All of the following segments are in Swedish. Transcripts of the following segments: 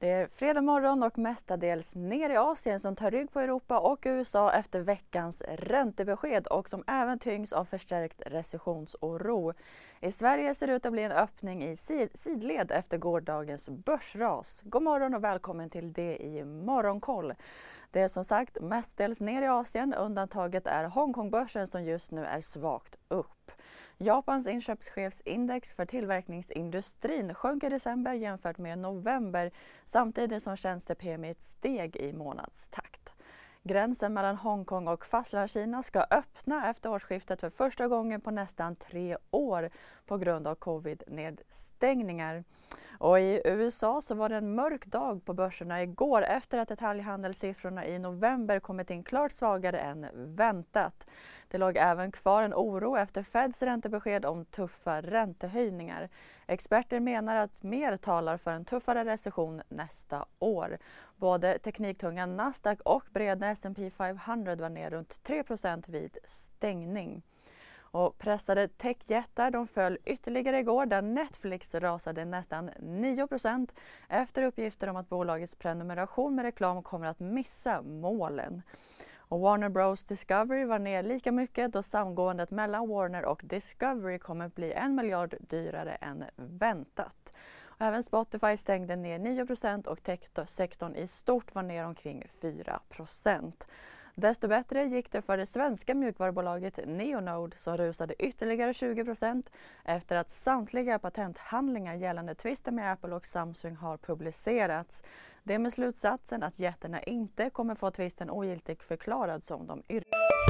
Det är fredag morgon och mestadels ner i Asien som tar rygg på Europa och USA efter veckans räntebesked och som även tyngs av förstärkt recessionsoro. I Sverige ser det ut att bli en öppning i sidled efter gårdagens börsras. God morgon och välkommen till det i Morgonkoll. Det är som sagt mestadels ner i Asien. Undantaget är Hongkongbörsen som just nu är svagt upp. Japans inköpschefsindex för tillverkningsindustrin sjönk i december jämfört med november samtidigt som tjänste-PMI steg i månadstakt. Gränsen mellan Hongkong och Fastlandskina ska öppna efter årsskiftet för första gången på nästan tre år på grund av covid-nedstängningar. Och I USA så var det en mörk dag på börserna igår efter att detaljhandelssiffrorna i november kommit in klart svagare än väntat. Det låg även kvar en oro efter Feds räntebesked om tuffa räntehöjningar. Experter menar att mer talar för en tuffare recession nästa år. Både tekniktunga Nasdaq och breda S&P 500 var ner runt 3% vid stängning. Och pressade techjättar de föll ytterligare igår där Netflix rasade nästan 9% efter uppgifter om att bolagets prenumeration med reklam kommer att missa målen. Och Warner Bros Discovery var ner lika mycket då samgåendet mellan Warner och Discovery kommer att bli en miljard dyrare än väntat. Och även Spotify stängde ner 9% och techsektorn i stort var ner omkring 4 Desto bättre gick det för det svenska mjukvarubolaget Neonode som rusade ytterligare 20 procent efter att samtliga patenthandlingar gällande tvisten med Apple och Samsung har publicerats. Det med slutsatsen att jättarna inte kommer få tvisten ogiltig förklarad som de yrkar.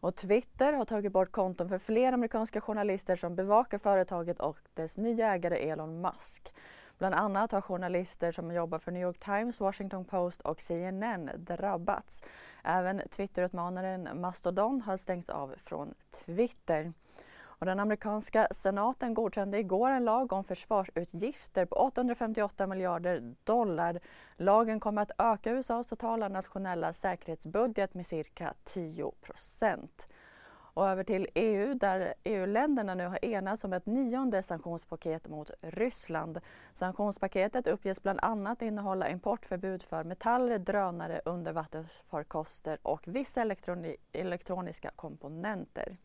Och Twitter har tagit bort konton för fler amerikanska journalister som bevakar företaget och dess nya ägare Elon Musk. Bland annat har journalister som jobbar för New York Times, Washington Post och CNN drabbats. Även Twitterutmanaren Mastodon har stängts av från Twitter. Och den amerikanska senaten godkände igår en lag om försvarsutgifter på 858 miljarder dollar. Lagen kommer att öka USAs totala nationella säkerhetsbudget med cirka 10 procent. Och över till EU där EU-länderna nu har enats om ett nionde sanktionspaket mot Ryssland. Sanktionspaketet uppges bland annat innehålla importförbud för metaller, drönare, undervattensfarkoster och vissa elektroni elektroniska komponenter.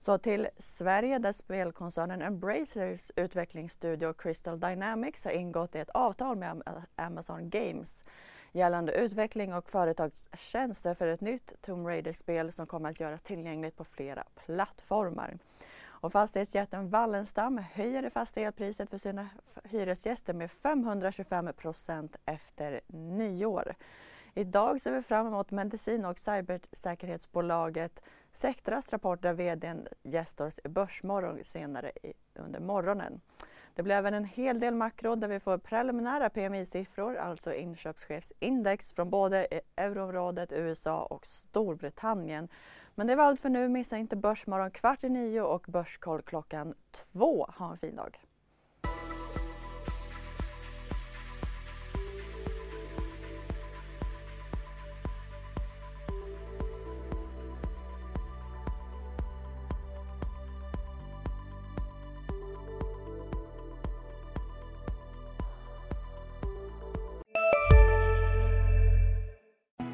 Så till Sverige där spelkoncernen Embracers utvecklingsstudio Crystal Dynamics har ingått i ett avtal med Amazon Games gällande utveckling och företagstjänster för ett nytt Tomb Raider-spel som kommer att göras tillgängligt på flera plattformar. Och fastighetsjätten Wallenstam höjer det fasta elpriset för sina hyresgäster med 525 procent efter nyår. Idag ser vi fram emot medicin och cybersäkerhetsbolaget Sectras rapport där vdn gästar oss i Börsmorgon senare i, under morgonen. Det blir även en hel del makro där vi får preliminära PMI-siffror, alltså inköpschefsindex från både e- euroområdet, USA och Storbritannien. Men det var allt för nu. Missa inte Börsmorgon kvart i nio och Börskoll klockan två. Ha en fin dag!